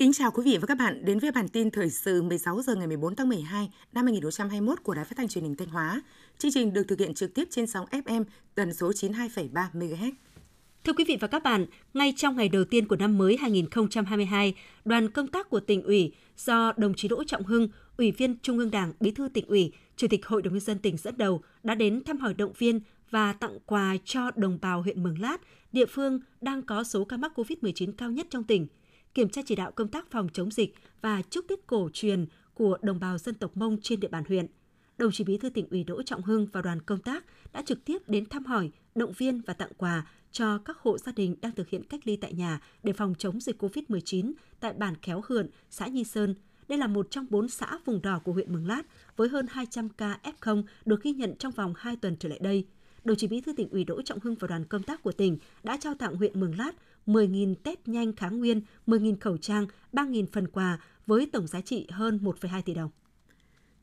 Kính chào quý vị và các bạn đến với bản tin thời sự 16 giờ ngày 14 tháng 12 năm 2021 của Đài Phát thanh Truyền hình Thanh Hóa. Chương trình được thực hiện trực tiếp trên sóng FM tần số 92,3 MHz. Thưa quý vị và các bạn, ngay trong ngày đầu tiên của năm mới 2022, đoàn công tác của tỉnh ủy do đồng chí Đỗ Trọng Hưng, Ủy viên Trung ương Đảng, Bí thư tỉnh ủy, Chủ tịch Hội đồng nhân dân tỉnh dẫn đầu đã đến thăm hỏi động viên và tặng quà cho đồng bào huyện Mường Lát, địa phương đang có số ca mắc COVID-19 cao nhất trong tỉnh – kiểm tra chỉ đạo công tác phòng chống dịch và chúc Tết cổ truyền của đồng bào dân tộc Mông trên địa bàn huyện. Đồng chí Bí thư tỉnh ủy Đỗ Trọng Hưng và đoàn công tác đã trực tiếp đến thăm hỏi, động viên và tặng quà cho các hộ gia đình đang thực hiện cách ly tại nhà để phòng chống dịch COVID-19 tại bản Khéo Hượn, xã Nhi Sơn. Đây là một trong bốn xã vùng đỏ của huyện Mường Lát với hơn 200 ca F0 được ghi nhận trong vòng 2 tuần trở lại đây. Đồng chí Bí thư tỉnh ủy Đỗ Trọng Hưng và đoàn công tác của tỉnh đã trao tặng huyện Mường Lát 10.000 test nhanh kháng nguyên, 10.000 khẩu trang, 3.000 phần quà với tổng giá trị hơn 1,2 tỷ đồng.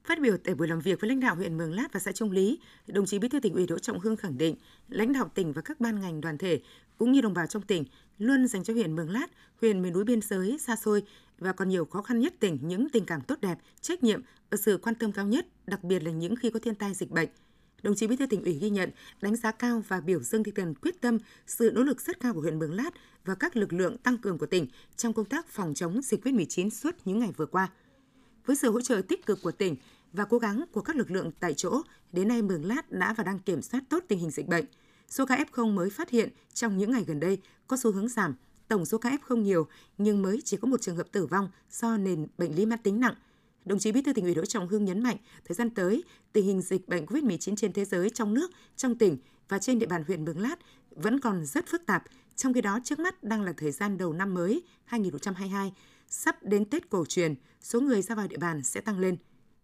Phát biểu tại buổi làm việc với lãnh đạo huyện Mường Lát và xã Trung Lý, đồng chí Bí thư tỉnh ủy Đỗ Trọng Hưng khẳng định, lãnh đạo tỉnh và các ban ngành đoàn thể cũng như đồng bào trong tỉnh luôn dành cho huyện Mường Lát, huyện miền núi biên giới xa xôi và còn nhiều khó khăn nhất tỉnh những tình cảm tốt đẹp, trách nhiệm và sự quan tâm cao nhất, đặc biệt là những khi có thiên tai dịch bệnh – Đồng chí Bí thư tỉnh ủy ghi nhận, đánh giá cao và biểu dương tinh thần quyết tâm, sự nỗ lực rất cao của huyện Mường Lát và các lực lượng tăng cường của tỉnh trong công tác phòng chống dịch COVID-19 suốt những ngày vừa qua. Với sự hỗ trợ tích cực của tỉnh và cố gắng của các lực lượng tại chỗ, đến nay Mường Lát đã và đang kiểm soát tốt tình hình dịch bệnh. Số ca F0 mới phát hiện trong những ngày gần đây có xu hướng giảm, tổng số ca F0 nhiều nhưng mới chỉ có một trường hợp tử vong do nền bệnh lý mãn tính nặng – Đồng chí Bí thư tỉnh ủy Đỗ Trọng Hương nhấn mạnh, thời gian tới, tình hình dịch bệnh COVID-19 trên thế giới, trong nước, trong tỉnh và trên địa bàn huyện Mường Lát vẫn còn rất phức tạp. Trong khi đó, trước mắt đang là thời gian đầu năm mới 2022, sắp đến Tết cổ truyền, số người ra vào địa bàn sẽ tăng lên.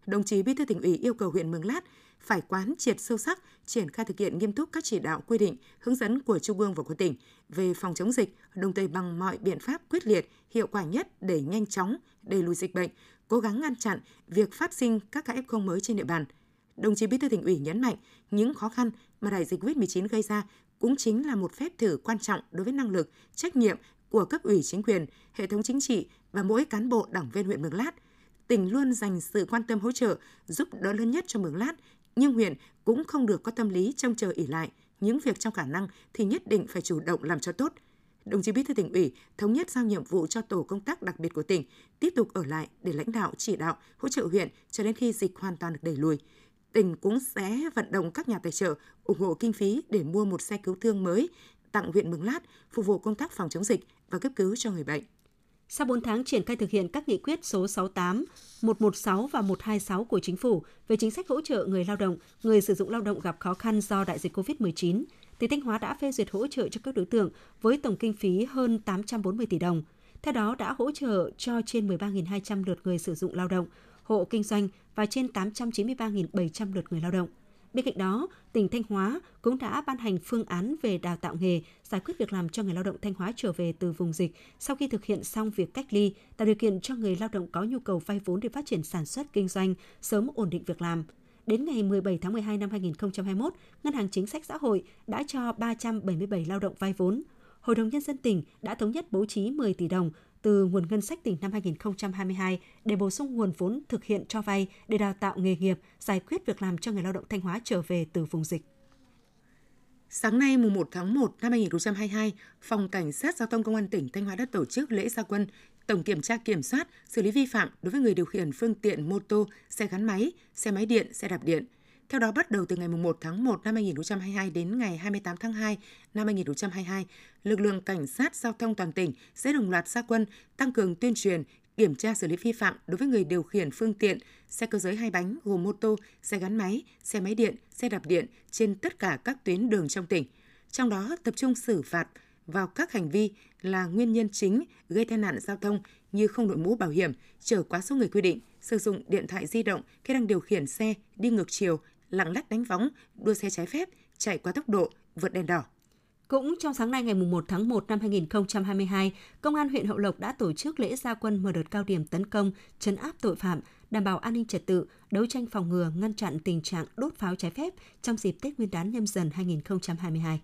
Đồng chí Bí thư tỉnh ủy yêu cầu huyện Mường Lát phải quán triệt sâu sắc, triển khai thực hiện nghiêm túc các chỉ đạo quy định, hướng dẫn của Trung ương và của tỉnh về phòng chống dịch, đồng thời bằng mọi biện pháp quyết liệt, hiệu quả nhất để nhanh chóng đẩy lùi dịch bệnh, cố gắng ngăn chặn việc phát sinh các ca F0 mới trên địa bàn. Đồng chí Bí thư tỉnh ủy nhấn mạnh những khó khăn mà đại dịch COVID-19 gây ra cũng chính là một phép thử quan trọng đối với năng lực, trách nhiệm của cấp ủy chính quyền, hệ thống chính trị và mỗi cán bộ đảng viên huyện Mường Lát. Tỉnh luôn dành sự quan tâm hỗ trợ, giúp đỡ lớn nhất cho Mường Lát, nhưng huyện cũng không được có tâm lý trông chờ ỉ lại. Những việc trong khả năng thì nhất định phải chủ động làm cho tốt – đồng chí Bí thư tỉnh ủy thống nhất giao nhiệm vụ cho tổ công tác đặc biệt của tỉnh tiếp tục ở lại để lãnh đạo chỉ đạo hỗ trợ huyện cho đến khi dịch hoàn toàn được đẩy lùi. Tỉnh cũng sẽ vận động các nhà tài trợ ủng hộ kinh phí để mua một xe cứu thương mới tặng huyện Mường Lát phục vụ công tác phòng chống dịch và cấp cứu cho người bệnh. Sau 4 tháng triển khai thực hiện các nghị quyết số 68, 116 và 126 của Chính phủ về chính sách hỗ trợ người lao động, người sử dụng lao động gặp khó khăn do đại dịch COVID-19, tỉnh Thanh Hóa đã phê duyệt hỗ trợ cho các đối tượng với tổng kinh phí hơn 840 tỷ đồng. Theo đó đã hỗ trợ cho trên 13.200 lượt người sử dụng lao động, hộ kinh doanh và trên 893.700 lượt người lao động. Bên cạnh đó, tỉnh Thanh Hóa cũng đã ban hành phương án về đào tạo nghề, giải quyết việc làm cho người lao động Thanh Hóa trở về từ vùng dịch sau khi thực hiện xong việc cách ly, tạo điều kiện cho người lao động có nhu cầu vay vốn để phát triển sản xuất kinh doanh, sớm ổn định việc làm. Đến ngày 17 tháng 12 năm 2021, Ngân hàng Chính sách Xã hội đã cho 377 lao động vay vốn. Hội đồng Nhân dân tỉnh đã thống nhất bố trí 10 tỷ đồng từ nguồn ngân sách tỉnh năm 2022 để bổ sung nguồn vốn thực hiện cho vay để đào tạo nghề nghiệp, giải quyết việc làm cho người lao động Thanh Hóa trở về từ vùng dịch. Sáng nay, mùng 1 tháng 1 năm 2022, Phòng Cảnh sát Giao thông Công an tỉnh Thanh Hóa đã tổ chức lễ gia quân tổng kiểm tra kiểm soát, xử lý vi phạm đối với người điều khiển phương tiện mô tô, xe gắn máy, xe máy điện, xe đạp điện. Theo đó, bắt đầu từ ngày 1 tháng 1 năm 2022 đến ngày 28 tháng 2 năm 2022, lực lượng cảnh sát giao thông toàn tỉnh sẽ đồng loạt gia quân tăng cường tuyên truyền, kiểm tra xử lý vi phạm đối với người điều khiển phương tiện xe cơ giới hai bánh gồm mô tô, xe gắn máy, xe máy điện, xe đạp điện trên tất cả các tuyến đường trong tỉnh. Trong đó tập trung xử phạt vào các hành vi là nguyên nhân chính gây tai nạn giao thông như không đội mũ bảo hiểm, chở quá số người quy định, sử dụng điện thoại di động khi đang điều khiển xe đi ngược chiều, lạng lách đánh võng, đua xe trái phép, chạy quá tốc độ, vượt đèn đỏ. Cũng trong sáng nay ngày 1 tháng 1 năm 2022, Công an huyện Hậu Lộc đã tổ chức lễ gia quân mở đợt cao điểm tấn công, chấn áp tội phạm, đảm bảo an ninh trật tự, đấu tranh phòng ngừa, ngăn chặn tình trạng đốt pháo trái phép trong dịp Tết Nguyên đán nhâm dần 2022.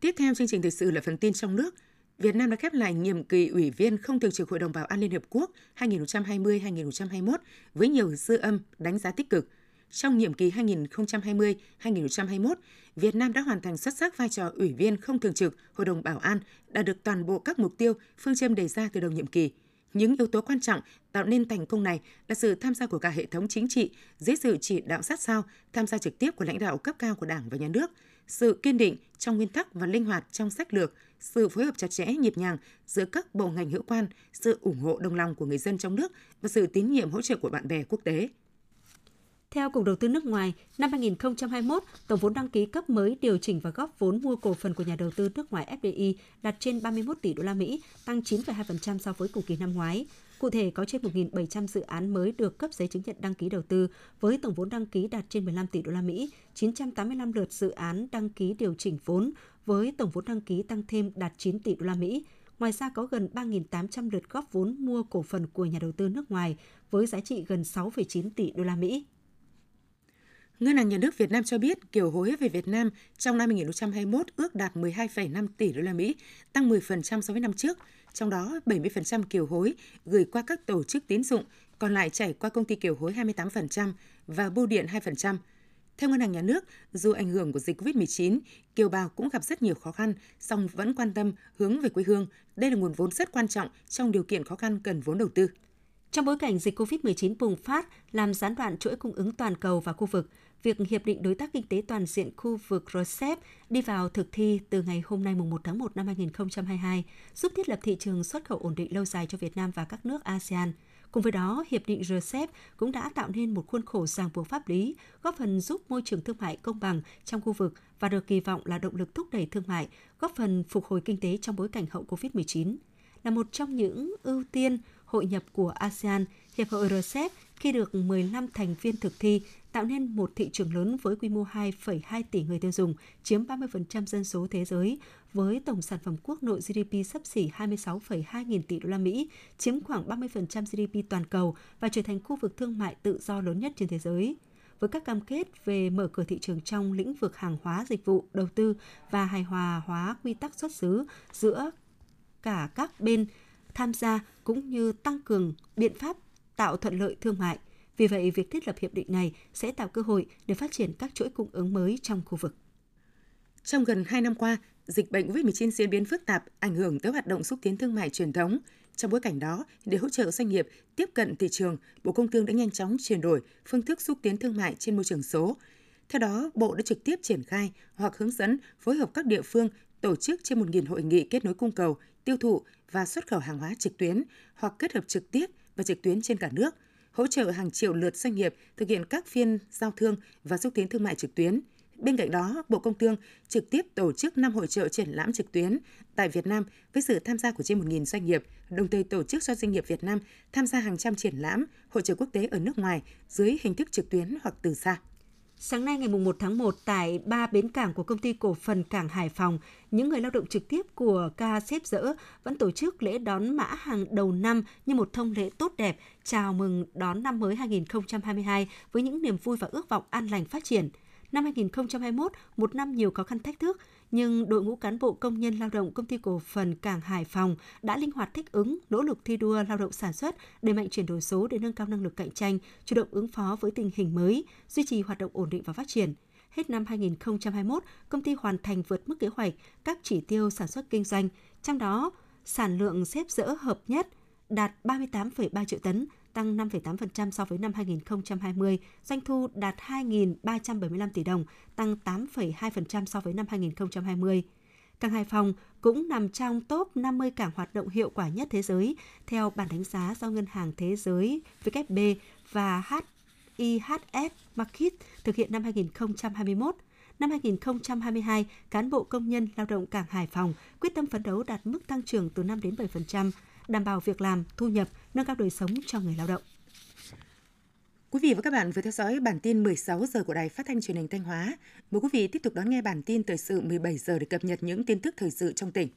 Tiếp theo chương trình thời sự là phần tin trong nước. Việt Nam đã khép lại nhiệm kỳ ủy viên không thường trực Hội đồng Bảo an Liên Hợp Quốc 2020-2021 với nhiều dư âm đánh giá tích cực. Trong nhiệm kỳ 2020-2021, Việt Nam đã hoàn thành xuất sắc vai trò ủy viên không thường trực Hội đồng Bảo an, đạt được toàn bộ các mục tiêu, phương châm đề ra từ đầu nhiệm kỳ. Những yếu tố quan trọng tạo nên thành công này là sự tham gia của cả hệ thống chính trị dưới sự chỉ đạo sát sao, tham gia trực tiếp của lãnh đạo cấp cao của Đảng và Nhà nước, sự kiên định trong nguyên tắc và linh hoạt trong sách lược, sự phối hợp chặt chẽ nhịp nhàng giữa các bộ ngành hữu quan, sự ủng hộ đồng lòng của người dân trong nước và sự tín nhiệm hỗ trợ của bạn bè quốc tế. Theo Cục Đầu tư nước ngoài, năm 2021, tổng vốn đăng ký cấp mới điều chỉnh và góp vốn mua cổ phần của nhà đầu tư nước ngoài FDI đạt trên 31 tỷ đô la Mỹ, tăng 9,2% so với cùng kỳ năm ngoái. Cụ thể, có trên 1.700 dự án mới được cấp giấy chứng nhận đăng ký đầu tư với tổng vốn đăng ký đạt trên 15 tỷ đô la Mỹ, 985 lượt dự án đăng ký điều chỉnh vốn với tổng vốn đăng ký tăng thêm đạt 9 tỷ đô la Mỹ. Ngoài ra có gần 3.800 lượt góp vốn mua cổ phần của nhà đầu tư nước ngoài với giá trị gần 6,9 tỷ đô la Mỹ. Ngân hàng Nhà nước Việt Nam cho biết kiều hối về Việt Nam trong năm 2021 ước đạt 12,5 tỷ đô la Mỹ, tăng 10% so với năm trước. Trong đó, 70% kiều hối gửi qua các tổ chức tín dụng, còn lại chảy qua công ty kiều hối 28% và bưu điện 2%. Theo Ngân hàng Nhà nước, dù ảnh hưởng của dịch COVID-19, kiều bào cũng gặp rất nhiều khó khăn, song vẫn quan tâm hướng về quê hương. Đây là nguồn vốn rất quan trọng trong điều kiện khó khăn cần vốn đầu tư. Trong bối cảnh dịch COVID-19 bùng phát, làm gián đoạn chuỗi cung ứng toàn cầu và khu vực, việc Hiệp định Đối tác Kinh tế Toàn diện khu vực RCEP đi vào thực thi từ ngày hôm nay mùng 1 tháng 1 năm 2022, giúp thiết lập thị trường xuất khẩu ổn định lâu dài cho Việt Nam và các nước ASEAN. Cùng với đó, Hiệp định RCEP cũng đã tạo nên một khuôn khổ ràng buộc pháp lý, góp phần giúp môi trường thương mại công bằng trong khu vực và được kỳ vọng là động lực thúc đẩy thương mại, góp phần phục hồi kinh tế trong bối cảnh hậu COVID-19. Là một trong những ưu tiên hội nhập của ASEAN, Hiệp hội RCEP khi được 15 thành viên thực thi tạo nên một thị trường lớn với quy mô 2,2 tỷ người tiêu dùng, chiếm 30% dân số thế giới, với tổng sản phẩm quốc nội GDP sấp xỉ 26,2 nghìn tỷ đô la Mỹ, chiếm khoảng 30% GDP toàn cầu và trở thành khu vực thương mại tự do lớn nhất trên thế giới. Với các cam kết về mở cửa thị trường trong lĩnh vực hàng hóa, dịch vụ, đầu tư và hài hòa hóa quy tắc xuất xứ giữa cả các bên tham gia cũng như tăng cường biện pháp tạo thuận lợi thương mại. Vì vậy, việc thiết lập hiệp định này sẽ tạo cơ hội để phát triển các chuỗi cung ứng mới trong khu vực. Trong gần 2 năm qua, dịch bệnh COVID-19 diễn biến phức tạp, ảnh hưởng tới hoạt động xúc tiến thương mại truyền thống. Trong bối cảnh đó, để hỗ trợ doanh nghiệp tiếp cận thị trường, Bộ Công Thương đã nhanh chóng chuyển đổi phương thức xúc tiến thương mại trên môi trường số. Theo đó, Bộ đã trực tiếp triển khai hoặc hướng dẫn phối hợp các địa phương tổ chức trên 1.000 hội nghị kết nối cung cầu, tiêu thụ và xuất khẩu hàng hóa trực tuyến hoặc kết hợp trực tiếp và trực tuyến trên cả nước, hỗ trợ hàng triệu lượt doanh nghiệp thực hiện các phiên giao thương và xúc tiến thương mại trực tuyến. Bên cạnh đó, Bộ Công Thương trực tiếp tổ chức 5 hội trợ triển lãm trực tuyến tại Việt Nam với sự tham gia của trên 1.000 doanh nghiệp, đồng thời tổ chức cho doanh nghiệp Việt Nam tham gia hàng trăm triển lãm, hội trợ quốc tế ở nước ngoài dưới hình thức trực tuyến hoặc từ xa. Sáng nay ngày 1 tháng 1 tại ba bến cảng của công ty cổ phần cảng Hải Phòng, những người lao động trực tiếp của ca xếp dỡ vẫn tổ chức lễ đón mã hàng đầu năm như một thông lệ tốt đẹp chào mừng đón năm mới 2022 với những niềm vui và ước vọng an lành phát triển. Năm 2021, một năm nhiều khó khăn thách thức, nhưng đội ngũ cán bộ công nhân lao động công ty cổ phần Cảng Hải Phòng đã linh hoạt thích ứng, nỗ lực thi đua lao động sản xuất, đẩy mạnh chuyển đổi số để nâng cao năng lực cạnh tranh, chủ động ứng phó với tình hình mới, duy trì hoạt động ổn định và phát triển. Hết năm 2021, công ty hoàn thành vượt mức kế hoạch các chỉ tiêu sản xuất kinh doanh, trong đó sản lượng xếp dỡ hợp nhất đạt 38,3 triệu tấn, tăng 5,8% so với năm 2020, doanh thu đạt 2.375 tỷ đồng, tăng 8,2% so với năm 2020. Cảng Hải Phòng cũng nằm trong top 50 cảng hoạt động hiệu quả nhất thế giới theo bản đánh giá do Ngân hàng Thế giới WB và HIHS Market thực hiện năm 2021. Năm 2022, cán bộ công nhân lao động cảng Hải Phòng quyết tâm phấn đấu đạt mức tăng trưởng từ 5 đến 7%, đảm bảo việc làm, thu nhập, nâng cao đời sống cho người lao động. Quý vị và các bạn vừa theo dõi bản tin 16 giờ của Đài Phát thanh Truyền hình Thanh Hóa. Mời quý vị tiếp tục đón nghe bản tin thời sự 17 giờ để cập nhật những tin tức thời sự trong tỉnh.